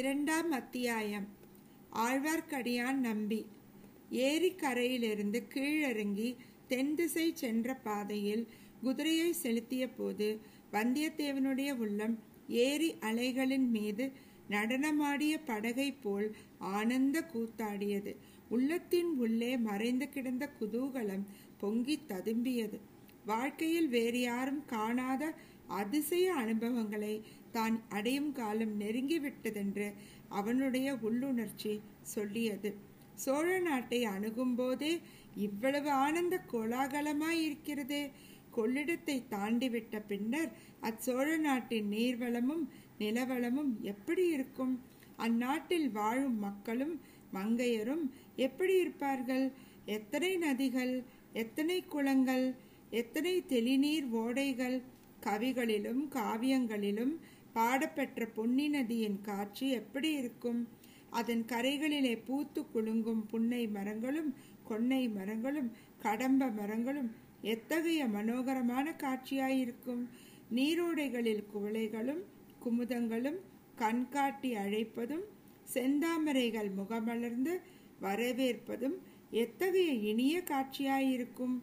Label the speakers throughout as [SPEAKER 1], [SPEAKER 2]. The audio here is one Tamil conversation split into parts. [SPEAKER 1] இரண்டாம் அத்தியாயம் ஆழ்வார்க்கடியான் நம்பி ஏரிக்கரையிலிருந்து கீழறங்கி தென் திசை சென்ற பாதையில் குதிரையை செலுத்திய போது வந்தியத்தேவனுடைய உள்ளம் ஏரி அலைகளின் மீது நடனமாடிய படகை போல் ஆனந்த கூத்தாடியது உள்ளத்தின் உள்ளே மறைந்து கிடந்த குதூகலம் பொங்கி ததும்பியது வாழ்க்கையில் வேறு யாரும் காணாத அதிசய அனுபவங்களை தான் அடையும் காலம் நெருங்கிவிட்டதென்று அவனுடைய உள்ளுணர்ச்சி சொல்லியது சோழ நாட்டை அணுகும்போதே இவ்வளவு ஆனந்த கோலாகலமாய் கொள்ளிடத்தை தாண்டிவிட்ட பின்னர் அச்சோழ நாட்டின் நீர்வளமும் நிலவளமும் எப்படி இருக்கும் அந்நாட்டில் வாழும் மக்களும் மங்கையரும் எப்படி இருப்பார்கள் எத்தனை நதிகள் எத்தனை குளங்கள் எத்தனை தெளிநீர் ஓடைகள் கவிகளிலும் காவியங்களிலும் பாடப்பெற்ற பொன்னி நதியின் காட்சி எப்படி இருக்கும் அதன் கரைகளிலே பூத்து குலுங்கும் புன்னை மரங்களும் கொன்னை மரங்களும் கடம்ப மரங்களும் எத்தகைய மனோகரமான காட்சியாயிருக்கும் நீரோடைகளில் குவளைகளும் குமுதங்களும் கண்காட்டி அழைப்பதும் செந்தாமரைகள் முகமலர்ந்து வரவேற்பதும் எத்தகைய இனிய காட்சியாயிருக்கும்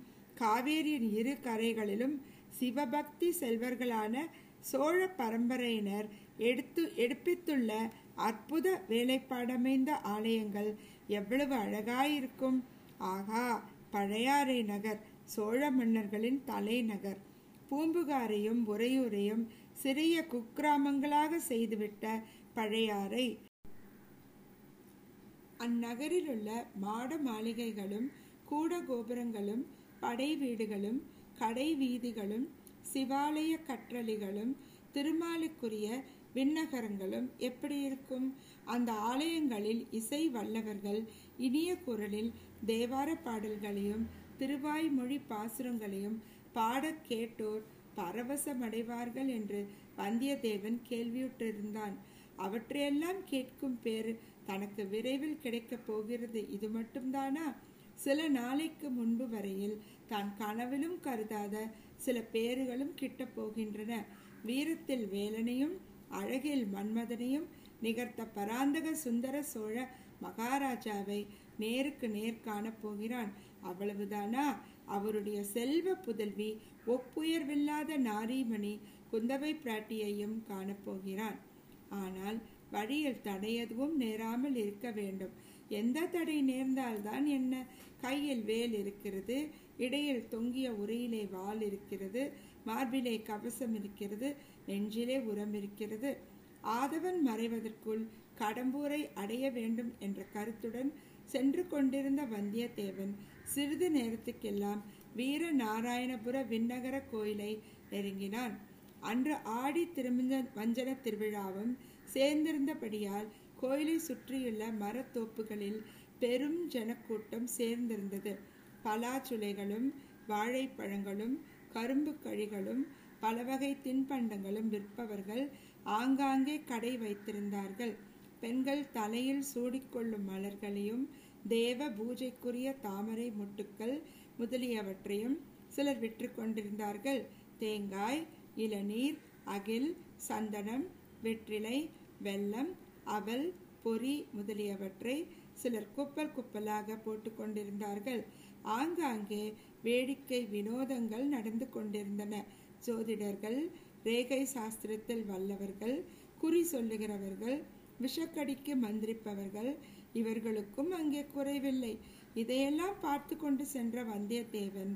[SPEAKER 1] காவேரியின் இரு கரைகளிலும் சிவபக்தி செல்வர்களான சோழ பரம்பரையினர் எடுத்து எடுப்பித்துள்ள அற்புத வேலைப்பாடமைந்த ஆலயங்கள் எவ்வளவு அழகாயிருக்கும் ஆகா பழையாறை நகர் சோழ மன்னர்களின் தலைநகர் பூம்புகாரையும் உறையூரையும் சிறிய குக்கிராமங்களாக செய்துவிட்ட பழையாறை அந்நகரிலுள்ள மாட மாளிகைகளும் கூட கோபுரங்களும் படை வீடுகளும் கடை வீதிகளும் சிவாலய கற்றளிகளும் திருமாலுக்குரிய விண்ணகரங்களும் எப்படி இருக்கும் அந்த ஆலயங்களில் இசை வல்லவர்கள் இனிய குரலில் தேவார பாடல்களையும் திருவாய் மொழி பாசுரங்களையும் பாடக் கேட்டோர் பரவசமடைவார்கள் என்று வந்தியத்தேவன் கேள்வியுற்றிருந்தான் அவற்றையெல்லாம் கேட்கும் பேர் தனக்கு விரைவில் கிடைக்கப் போகிறது இது மட்டும்தானா சில நாளைக்கு முன்பு வரையில் தான் கனவிலும் கருதாத சில பேறுகளும் கிட்ட போகின்றன வீரத்தில் வேலனையும் அழகில் மன்மதனையும் நிகர்த்த பராந்தக சுந்தர சோழ மகாராஜாவை நேருக்கு நேர் காணப் போகிறான் அவ்வளவுதானா அவருடைய செல்வ புதல்வி ஒப்புயர்வில்லாத நாரீமணி குந்தவை பிராட்டியையும் காணப்போகிறான் ஆனால் வழியில் எதுவும் நேராமல் இருக்க வேண்டும் எந்த தடை நேர்ந்தால்தான் என்ன கையில் வேல் இருக்கிறது இடையில் தொங்கிய உரையிலே வால் இருக்கிறது மார்பிலே கவசம் இருக்கிறது நெஞ்சிலே உரம் இருக்கிறது ஆதவன் மறைவதற்குள் கடம்பூரை அடைய வேண்டும் என்ற கருத்துடன் சென்று கொண்டிருந்த வந்தியத்தேவன் சிறிது நேரத்துக்கெல்லாம் வீர நாராயணபுர விண்ணகர கோயிலை நெருங்கினான் அன்று ஆடி திருமஞ்ச வஞ்சன திருவிழாவும் சேர்ந்திருந்தபடியால் கோயிலை சுற்றியுள்ள மரத்தோப்புகளில் பெரும் ஜனக்கூட்டம் சேர்ந்திருந்தது பலாச்சுளைகளும் வாழைப்பழங்களும் கரும்பு கழிகளும் பலவகை தின்பண்டங்களும் விற்பவர்கள் ஆங்காங்கே கடை வைத்திருந்தார்கள் பெண்கள் தலையில் சூடிக்கொள்ளும் மலர்களையும் தேவ பூஜைக்குரிய தாமரை முட்டுக்கள் முதலியவற்றையும் சிலர் விற்று கொண்டிருந்தார்கள் தேங்காய் இளநீர் அகில் சந்தனம் வெற்றிலை வெல்லம் அவல் பொறி முதலியவற்றை சிலர் குப்பல் குப்பலாக போட்டு கொண்டிருந்தார்கள் ஆங்காங்கே வேடிக்கை வினோதங்கள் நடந்து கொண்டிருந்தன ஜோதிடர்கள் ரேகை சாஸ்திரத்தில் வல்லவர்கள் குறி சொல்லுகிறவர்கள் விஷக்கடிக்கு மந்திரிப்பவர்கள் இவர்களுக்கும் அங்கே குறைவில்லை இதையெல்லாம் பார்த்து கொண்டு சென்ற வந்தியத்தேவன்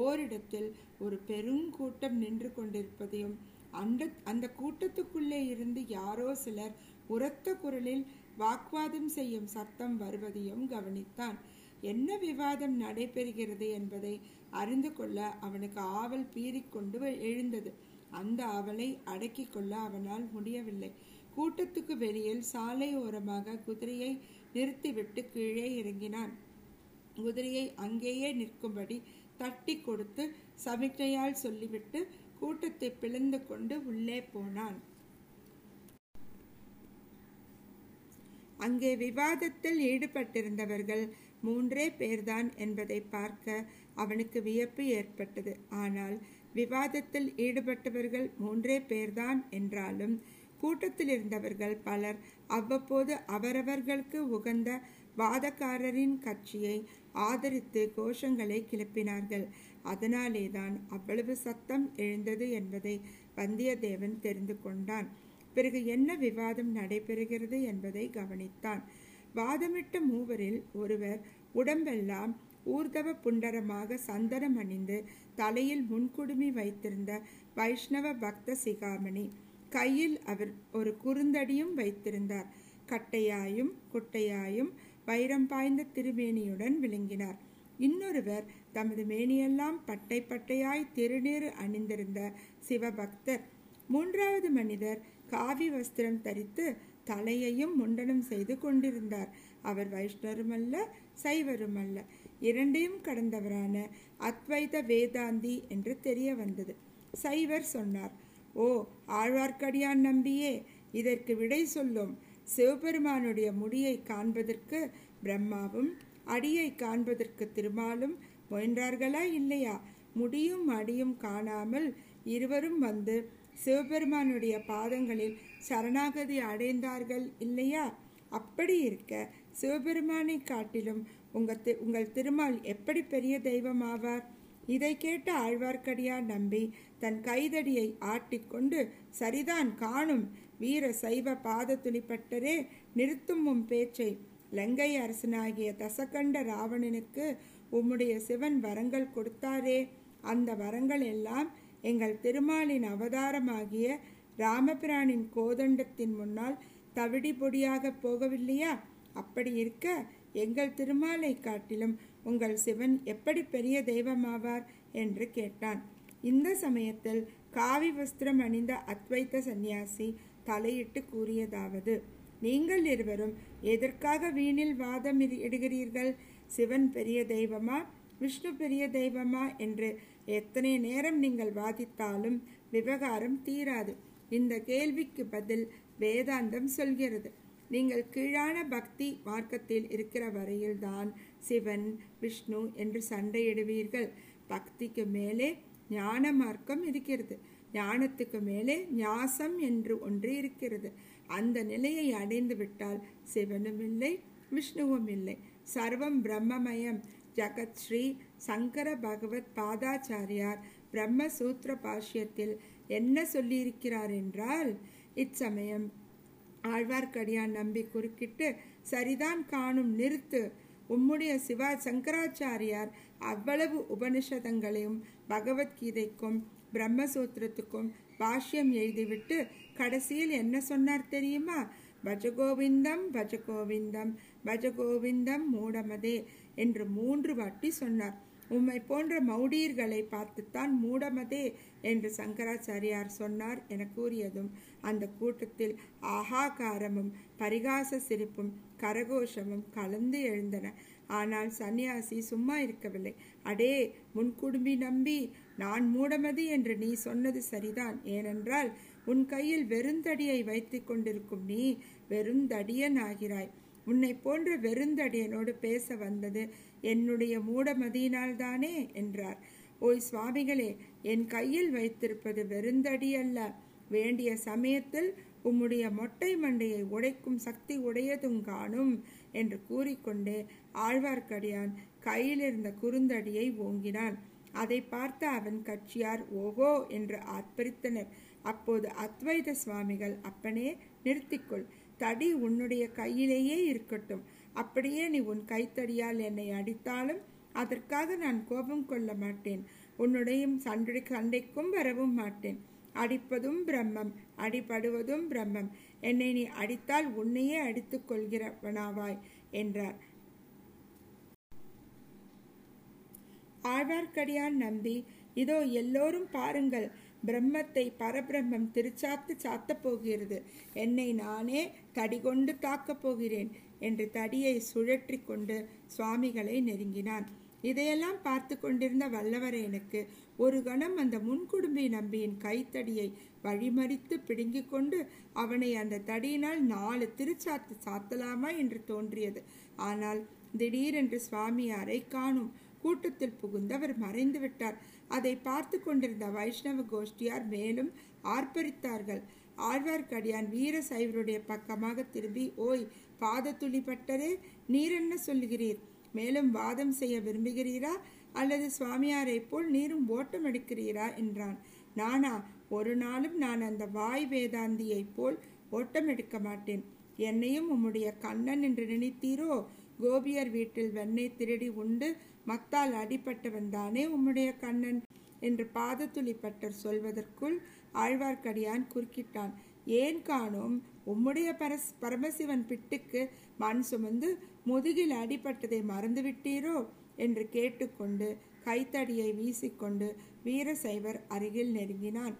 [SPEAKER 1] ஓரிடத்தில் ஒரு பெருங்கூட்டம் நின்று கொண்டிருப்பதையும் அந்த அந்த கூட்டத்துக்குள்ளே இருந்து யாரோ சிலர் உரத்த குரலில் வாக்குவாதம் செய்யும் சத்தம் வருவதையும் கவனித்தான் என்ன விவாதம் நடைபெறுகிறது என்பதை அறிந்து கொள்ள அவனுக்கு ஆவல் பீறிக்கொண்டு எழுந்தது அந்த ஆவலை அடக்கி கொள்ள அவனால் முடியவில்லை கூட்டத்துக்கு வெளியில் சாலை ஓரமாக குதிரையை நிறுத்திவிட்டு கீழே இறங்கினான் குதிரையை அங்கேயே நிற்கும்படி தட்டி கொடுத்து சமிக்ஞையால் சொல்லிவிட்டு கூட்டத்தை பிளந்து கொண்டு உள்ளே போனான் அங்கே விவாதத்தில் ஈடுபட்டிருந்தவர்கள் மூன்றே பேர்தான் என்பதை பார்க்க அவனுக்கு வியப்பு ஏற்பட்டது ஆனால் விவாதத்தில் ஈடுபட்டவர்கள் மூன்றே பேர்தான் என்றாலும் கூட்டத்தில் இருந்தவர்கள் பலர் அவ்வப்போது அவரவர்களுக்கு உகந்த வாதக்காரரின் கட்சியை ஆதரித்து கோஷங்களை கிளப்பினார்கள் அதனாலே தான் அவ்வளவு சத்தம் எழுந்தது என்பதை வந்தியத்தேவன் தெரிந்து கொண்டான் பிறகு என்ன விவாதம் நடைபெறுகிறது என்பதை கவனித்தான் வாதமிட்ட மூவரில் ஒருவர் உடம்பெல்லாம் ஊர்தவ புண்டரமாக சந்தனம் அணிந்து தலையில் முன்குடுமி வைத்திருந்த வைஷ்ணவ பக்த சிகாமணி கையில் அவர் ஒரு குறுந்தடியும் வைத்திருந்தார் கட்டையாயும் குட்டையாயும் வைரம் பாய்ந்த திருமேனியுடன் விளங்கினார் இன்னொருவர் தமது மேனியெல்லாம் பட்டை பட்டையாய் திருநீறு அணிந்திருந்த சிவபக்தர் மூன்றாவது மனிதர் காவி வஸ்திரம் தரித்து தலையையும் முண்டனம் செய்து கொண்டிருந்தார் அவர் வைஷ்ணருமல்ல சைவருமல்ல இரண்டையும் கடந்தவரான அத்வைத வேதாந்தி என்று தெரிய வந்தது சைவர் சொன்னார் ஓ ஆழ்வார்க்கடியான் நம்பியே இதற்கு விடை சொல்லும் சிவபெருமானுடைய முடியை காண்பதற்கு பிரம்மாவும் அடியை காண்பதற்கு திருமாலும் முயன்றார்களா இல்லையா முடியும் அடியும் காணாமல் இருவரும் வந்து சிவபெருமானுடைய பாதங்களில் சரணாகதி அடைந்தார்கள் இல்லையா அப்படி இருக்க சிவபெருமானை காட்டிலும் உங்கள் உங்கள் திருமால் எப்படி பெரிய தெய்வம் ஆவார் இதை கேட்ட ஆழ்வார்க்கடியார் நம்பி தன் கைதடியை ஆட்டிக்கொண்டு சரிதான் காணும் வீர சைவ பாத துணிப்பட்டரே நிறுத்தும் உம் பேச்சை லங்கை அரசனாகிய தசகண்ட ராவணனுக்கு உம்முடைய சிவன் வரங்கள் கொடுத்தாரே அந்த வரங்கள் எல்லாம் எங்கள் திருமாலின் அவதாரமாகிய ராமபிரானின் கோதண்டத்தின் முன்னால் தவிடி பொடியாக போகவில்லையா அப்படி இருக்க எங்கள் திருமாலை காட்டிலும் உங்கள் சிவன் எப்படி பெரிய தெய்வமாவார் என்று கேட்டான் இந்த சமயத்தில் காவி வஸ்திரம் அணிந்த அத்வைத்த சந்நியாசி தலையிட்டு கூறியதாவது நீங்கள் இருவரும் எதற்காக வீணில் வாதம் இடுகிறீர்கள் சிவன் பெரிய தெய்வமா விஷ்ணு பெரிய தெய்வமா என்று எத்தனை நேரம் நீங்கள் வாதித்தாலும் விவகாரம் தீராது இந்த கேள்விக்கு பதில் வேதாந்தம் சொல்கிறது நீங்கள் கீழான பக்தி மார்க்கத்தில் இருக்கிற வரையில்தான் சிவன் விஷ்ணு என்று சண்டையிடுவீர்கள் பக்திக்கு மேலே ஞான மார்க்கம் இருக்கிறது ஞானத்துக்கு மேலே ஞாசம் என்று ஒன்று இருக்கிறது அந்த நிலையை அடைந்து விட்டால் சிவனும் இல்லை விஷ்ணுவும் இல்லை சர்வம் பிரம்மமயம் ஜகத் ஸ்ரீ சங்கர பகவத் பாதாச்சாரியார் பிரம்மசூத்திர பாஷ்யத்தில் என்ன சொல்லியிருக்கிறார் என்றால் இச்சமயம் ஆழ்வார்க்கடியான் நம்பி குறுக்கிட்டு சரிதான் காணும் நிறுத்து உம்முடைய சிவா சங்கராச்சாரியார் அவ்வளவு உபனிஷதங்களையும் பகவத்கீதைக்கும் பிரம்மசூத்திரத்துக்கும் பாஷ்யம் எழுதிவிட்டு கடைசியில் என்ன சொன்னார் தெரியுமா பஜகோவிந்தம் பஜகோவிந்தம் பஜகோவிந்தம் மூடமதே என்று மூன்று வாட்டி சொன்னார் உம்மை போன்ற மௌடியர்களை பார்த்துத்தான் மூடமதே என்று சங்கராச்சாரியார் சொன்னார் என கூறியதும் அந்த கூட்டத்தில் ஆகாகாரமும் பரிகாச சிரிப்பும் கரகோஷமும் கலந்து எழுந்தன ஆனால் சன்னியாசி சும்மா இருக்கவில்லை அடே முன்குடுமி நம்பி நான் மூடமது என்று நீ சொன்னது சரிதான் ஏனென்றால் உன் கையில் வெறுந்தடியை வைத்து கொண்டிருக்கும் நீ வெறுந்தடியன் ஆகிறாய் உன்னை போன்ற வெறுந்தடியனோடு பேச வந்தது என்னுடைய மூடமதியினால்தானே என்றார் ஓய் சுவாமிகளே என் கையில் வைத்திருப்பது வெறுந்தடி அல்ல வேண்டிய சமயத்தில் உம்முடைய மொட்டை மண்டையை உடைக்கும் சக்தி உடையதும் காணும் என்று கூறிக்கொண்டே ஆழ்வார்க்கடியான் கையில் இருந்த குறுந்தடியை ஓங்கினான் அதை பார்த்த அவன் கட்சியார் ஓஹோ என்று ஆர்ப்பரித்தனர் அப்போது அத்வைத சுவாமிகள் அப்பனே நிறுத்திக்கொள் தடி உன்னுடைய கையிலேயே இருக்கட்டும் அப்படியே நீ உன் கைத்தடியால் என்னை அடித்தாலும் அதற்காக நான் கோபம் கொள்ள மாட்டேன் உன்னுடைய சண்டை சண்டைக்கும் வரவும் மாட்டேன் அடிப்பதும் பிரம்மம் அடிபடுவதும் பிரம்மம் என்னை நீ அடித்தால் உன்னையே அடித்துக் கொள்கிறவனாவாய் என்றார் ஆழ்வார்க்கடியான் நம்பி இதோ எல்லோரும் பாருங்கள் பிரம்மத்தை பரபிரம்மம் திருச்சாத்து சாத்தப் போகிறது என்னை நானே தடி கொண்டு தாக்கப் போகிறேன் என்று தடியை சுழற்றி கொண்டு சுவாமிகளை நெருங்கினான் இதையெல்லாம் பார்த்து கொண்டிருந்த வல்லவரேனுக்கு ஒரு கணம் அந்த முன்குடும்பி நம்பியின் கைத்தடியை வழிமறித்து பிடுங்கி கொண்டு அவனை அந்த தடியினால் நாலு திருச்சாத்து சாத்தலாமா என்று தோன்றியது ஆனால் திடீரென்று சுவாமியாரை காணும் கூட்டத்தில் புகுந்தவர் மறைந்துவிட்டார் அதை பார்த்து கொண்டிருந்த வைஷ்ணவ கோஷ்டியார் மேலும் ஆர்ப்பரித்தார்கள் ஆழ்வார்க்கடியான் வீர சைவருடைய பக்கமாக திரும்பி ஓய் பாதத்துளி பட்டரே நீரென்ன சொல்லுகிறீர் மேலும் வாதம் செய்ய விரும்புகிறீரா அல்லது சுவாமியாரை போல் நீரும் ஓட்டம் எடுக்கிறீரா என்றான் நானா ஒரு நாளும் நான் அந்த வாய் வேதாந்தியைப் போல் ஓட்டம் எடுக்க மாட்டேன் என்னையும் உம்முடைய கண்ணன் என்று நினைத்தீரோ கோபியர் வீட்டில் வெண்ணெய் திருடி உண்டு மத்தால் அடிபட்டவன் தானே உம்முடைய கண்ணன் என்று பாதத்துளிப்பட்டர் சொல்வதற்குள் ஆழ்வார்க்கடியான் குறுக்கிட்டான் ஏன் காணும் உம்முடைய பரஸ் பரமசிவன் பிட்டுக்கு மண் சுமந்து முதுகில் அடிபட்டதை மறந்துவிட்டீரோ என்று கேட்டுக்கொண்டு கைத்தடியை வீசிக்கொண்டு வீரசைவர் அருகில் நெருங்கினான்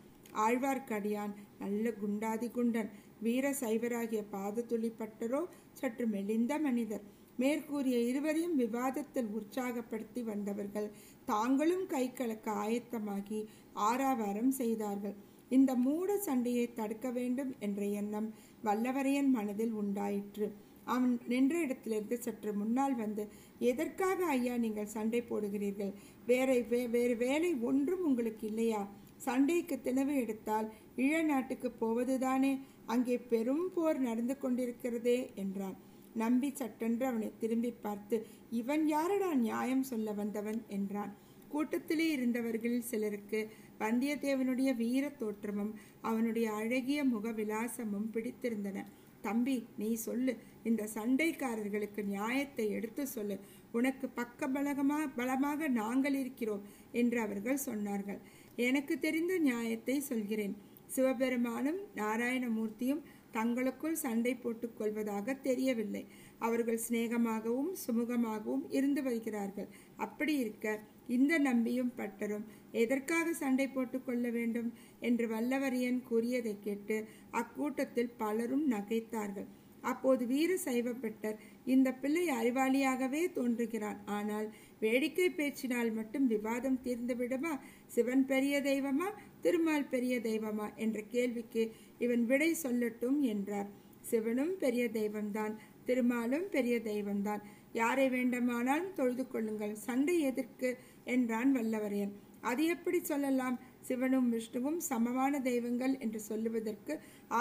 [SPEAKER 1] ஆழ்வார்க்கடியான் நல்ல குண்டாதி குண்டன் வீரசைவராகிய பாதத்துளிப்பட்டரோ சற்று மெலிந்த மனிதர் மேற்கூறிய இருவரையும் விவாதத்தில் உற்சாகப்படுத்தி வந்தவர்கள் தாங்களும் கை கலக்க ஆயத்தமாகி ஆராவாரம் செய்தார்கள் இந்த மூட சண்டையை தடுக்க வேண்டும் என்ற எண்ணம் வல்லவரையன் மனதில் உண்டாயிற்று அவன் நின்ற இடத்திலிருந்து சற்று முன்னால் வந்து எதற்காக ஐயா நீங்கள் சண்டை போடுகிறீர்கள் வேற வே வேறு வேலை ஒன்றும் உங்களுக்கு இல்லையா சண்டைக்கு தினவு எடுத்தால் ஈழ நாட்டுக்கு போவதுதானே அங்கே பெரும் போர் நடந்து கொண்டிருக்கிறதே என்றான் நம்பி சட்டென்று அவனை திரும்பி பார்த்து இவன் யாரடா நியாயம் சொல்ல வந்தவன் என்றான் கூட்டத்திலே இருந்தவர்களில் சிலருக்கு வந்தியத்தேவனுடைய வீர தோற்றமும் அவனுடைய அழகிய முகவிலாசமும் பிடித்திருந்தன தம்பி நீ சொல்லு இந்த சண்டைக்காரர்களுக்கு நியாயத்தை எடுத்து சொல்லு உனக்கு பக்க பலகமா பலமாக நாங்கள் இருக்கிறோம் என்று அவர்கள் சொன்னார்கள் எனக்கு தெரிந்த நியாயத்தை சொல்கிறேன் சிவபெருமானும் நாராயணமூர்த்தியும் தங்களுக்குள் சண்டை போட்டுக் கொள்வதாக தெரியவில்லை அவர்கள் சிநேகமாகவும் சுமூகமாகவும் இருந்து வருகிறார்கள் அப்படி இருக்க இந்த நம்பியும் பட்டரும் எதற்காக சண்டை போட்டுக்கொள்ள வேண்டும் என்று வல்லவரியன் கூறியதை கேட்டு அக்கூட்டத்தில் பலரும் நகைத்தார்கள் அப்போது வீர சைவப்பட்டர் இந்த பிள்ளை அறிவாளியாகவே தோன்றுகிறான் ஆனால் வேடிக்கை பேச்சினால் மட்டும் விவாதம் தீர்ந்து விடுமா சிவன் பெரிய தெய்வமா திருமால் பெரிய தெய்வமா என்ற கேள்விக்கு இவன் விடை சொல்லட்டும் என்றார் சிவனும் பெரிய தெய்வம்தான் திருமாலும் பெரிய தெய்வம்தான் யாரை வேண்டுமானாலும் தொழுது கொள்ளுங்கள் சண்டை எதிர்க்கு என்றான் வல்லவரையன் அது எப்படி சொல்லலாம் சிவனும் விஷ்ணுவும் சமமான தெய்வங்கள் என்று சொல்லுவதற்கு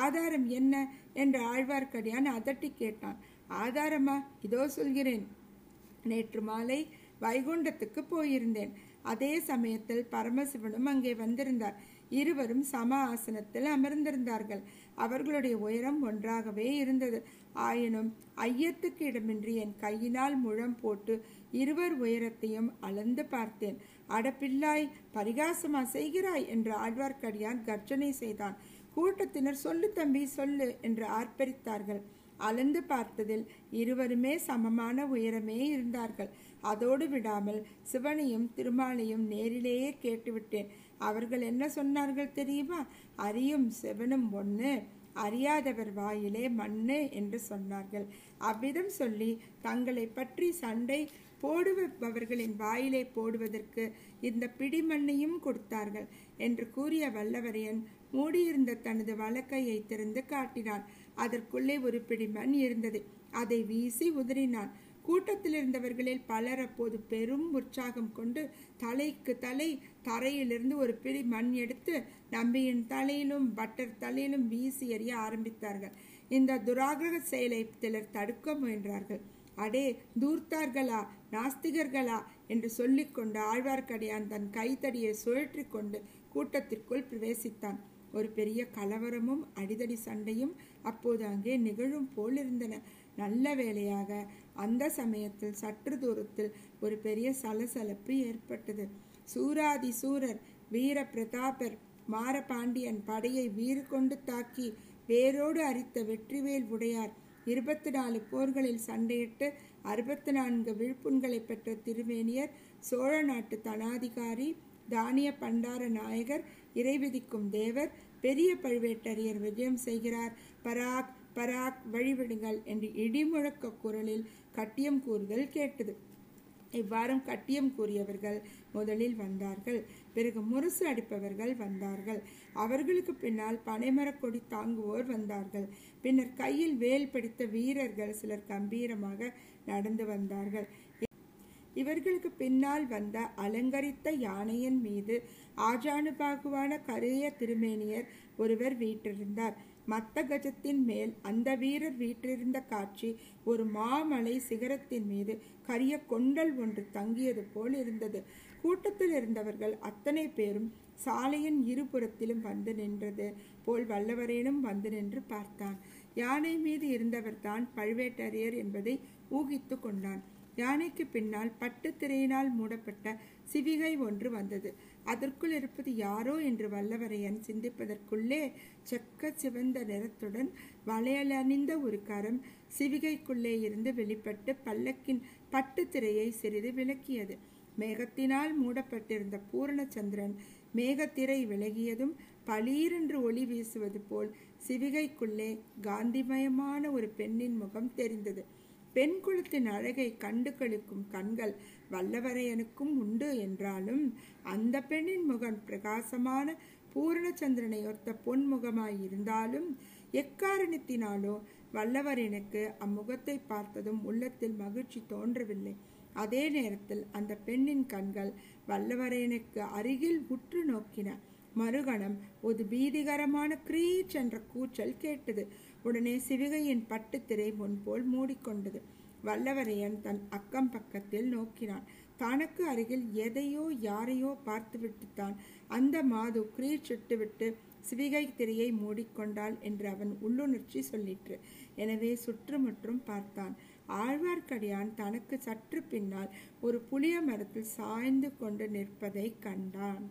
[SPEAKER 1] ஆதாரம் என்ன என்று ஆழ்வார்க்கடியான் அதட்டி கேட்டான் ஆதாரமா இதோ சொல்கிறேன் நேற்று மாலை வைகுண்டத்துக்கு போயிருந்தேன் அதே சமயத்தில் பரமசிவனும் அங்கே வந்திருந்தார் இருவரும் சம ஆசனத்தில் அமர்ந்திருந்தார்கள் அவர்களுடைய உயரம் ஒன்றாகவே இருந்தது ஆயினும் ஐயத்துக்கு இடமின்றி என் கையினால் முழம் போட்டு இருவர் உயரத்தையும் அளந்து பார்த்தேன் அடப்பில்லாய் பரிகாசமா செய்கிறாய் என்று ஆழ்வார்க்கடியான் கர்ஜனை செய்தான் கூட்டத்தினர் சொல்லு தம்பி சொல்லு என்று ஆர்ப்பரித்தார்கள் அளந்து பார்த்ததில் இருவருமே சமமான உயரமே இருந்தார்கள் அதோடு விடாமல் சிவனையும் திருமாலையும் நேரிலேயே கேட்டுவிட்டேன் அவர்கள் என்ன சொன்னார்கள் தெரியுமா அறியும் செவனும் ஒன்று அறியாதவர் வாயிலே மண்ணு என்று சொன்னார்கள் அவ்விதம் சொல்லி தங்களை பற்றி சண்டை போடுபவர்களின் வாயிலை போடுவதற்கு இந்த பிடிமண்ணையும் கொடுத்தார்கள் என்று கூறிய வல்லவரையன் மூடியிருந்த தனது வழக்கையை திறந்து காட்டினான் அதற்குள்ளே ஒரு பிடிமண் இருந்தது அதை வீசி உதறினான் கூட்டத்தில் இருந்தவர்களில் பலர் அப்போது பெரும் உற்சாகம் கொண்டு தலைக்கு தலை தரையிலிருந்து ஒரு பிடி மண் எடுத்து நம்பியின் தலையிலும் பட்டர் தலையிலும் வீசி எறிய ஆரம்பித்தார்கள் இந்த துராகிரக செயலை சிலர் தடுக்க முயன்றார்கள் அடே தூர்த்தார்களா நாஸ்திகர்களா என்று சொல்லிக்கொண்டு ஆழ்வார்க்கடியான் தன் கைத்தடியை சுழற்றி கொண்டு கூட்டத்திற்குள் பிரவேசித்தான் ஒரு பெரிய கலவரமும் அடிதடி சண்டையும் அப்போது அங்கே நிகழும் போலிருந்தன நல்ல வேலையாக அந்த சமயத்தில் சற்று தூரத்தில் ஒரு பெரிய சலசலப்பு ஏற்பட்டது சூராதி சூரர் வீர பிரதாபர் மாரபாண்டியன் படையை வீறு கொண்டு தாக்கி வேரோடு அரித்த வெற்றிவேல் உடையார் இருபத்தி நாலு போர்களில் சண்டையிட்டு அறுபத்தி நான்கு விழுப்புண்களை பெற்ற திருமேனியர் சோழ நாட்டு தனாதிகாரி தானிய பண்டார நாயகர் இறைவிதிக்கும் தேவர் பெரிய பழுவேட்டரையர் விஜயம் செய்கிறார் பராக் பராக் வழிவிடுங்கள் என்று இடிமுழக்க குரலில் கட்டியம் கூறுதல் கேட்டது இவ்வாறும் கட்டியம் கூறியவர்கள் முதலில் வந்தார்கள் பிறகு முரசு அடிப்பவர்கள் வந்தார்கள் அவர்களுக்கு பின்னால் பனைமரக்கொடி தாங்குவோர் வந்தார்கள் பின்னர் கையில் வேல் பிடித்த வீரர்கள் சிலர் கம்பீரமாக நடந்து வந்தார்கள் இவர்களுக்கு பின்னால் வந்த அலங்கரித்த யானையின் மீது ஆஜானுபாகுவான கரிய திருமேனியர் ஒருவர் வீற்றிருந்தார் மத்த கஜத்தின் மேல் அந்த வீரர் வீற்றிருந்த காட்சி ஒரு மாமலை சிகரத்தின் மீது கரிய கொண்டல் ஒன்று தங்கியது போல் இருந்தது கூட்டத்தில் இருந்தவர்கள் அத்தனை பேரும் சாலையின் இருபுறத்திலும் வந்து நின்றது போல் வல்லவரேனும் வந்து நின்று பார்த்தான் யானை மீது இருந்தவர் தான் பழுவேட்டரையர் என்பதை ஊகித்து கொண்டான் யானைக்கு பின்னால் பட்டு திரையினால் மூடப்பட்ட சிவிகை ஒன்று வந்தது அதற்குள் இருப்பது யாரோ என்று வல்லவரையன் சிந்திப்பதற்குள்ளே செக்க சிவந்த நிறத்துடன் வளையலணிந்த ஒரு கரம் சிவிகைக்குள்ளே இருந்து வெளிப்பட்டு பல்லக்கின் பட்டு திரையை சிறிது விளக்கியது மேகத்தினால் மூடப்பட்டிருந்த பூரணச்சந்திரன் மேகத்திரை விலகியதும் பளீரென்று ஒளி வீசுவது போல் சிவிகைக்குள்ளே காந்திமயமான ஒரு பெண்ணின் முகம் தெரிந்தது பெண் குலத்தின் அழகை கண்டு கழிக்கும் கண்கள் வல்லவரையனுக்கும் உண்டு என்றாலும் அந்த பெண்ணின் முகம் பிரகாசமான பூர்ணச்சந்திரனை ஒத்த பொன்முகமாய் இருந்தாலும் எக்காரணத்தினாலோ எனக்கு அம்முகத்தை பார்த்ததும் உள்ளத்தில் மகிழ்ச்சி தோன்றவில்லை அதே நேரத்தில் அந்த பெண்ணின் கண்கள் வல்லவரையனுக்கு அருகில் உற்று நோக்கின மறுகணம் ஒரு பீதிகரமான கிரீச் என்ற கூச்சல் கேட்டது உடனே சிவிகையின் பட்டு திரை முன்போல் மூடிக்கொண்டது வல்லவரையன் தன் அக்கம் பக்கத்தில் நோக்கினான் தனக்கு அருகில் எதையோ யாரையோ பார்த்துவிட்டுத்தான் அந்த மாது சுட்டுவிட்டு சிவிகை திரையை மூடிக்கொண்டாள் என்று அவன் உள்ளுணர்ச்சி சொல்லிற்று எனவே சுற்றுமுற்றும் பார்த்தான் ஆழ்வார்க்கடியான் தனக்கு சற்று பின்னால் ஒரு புளிய மரத்தில் சாய்ந்து கொண்டு நிற்பதை கண்டான்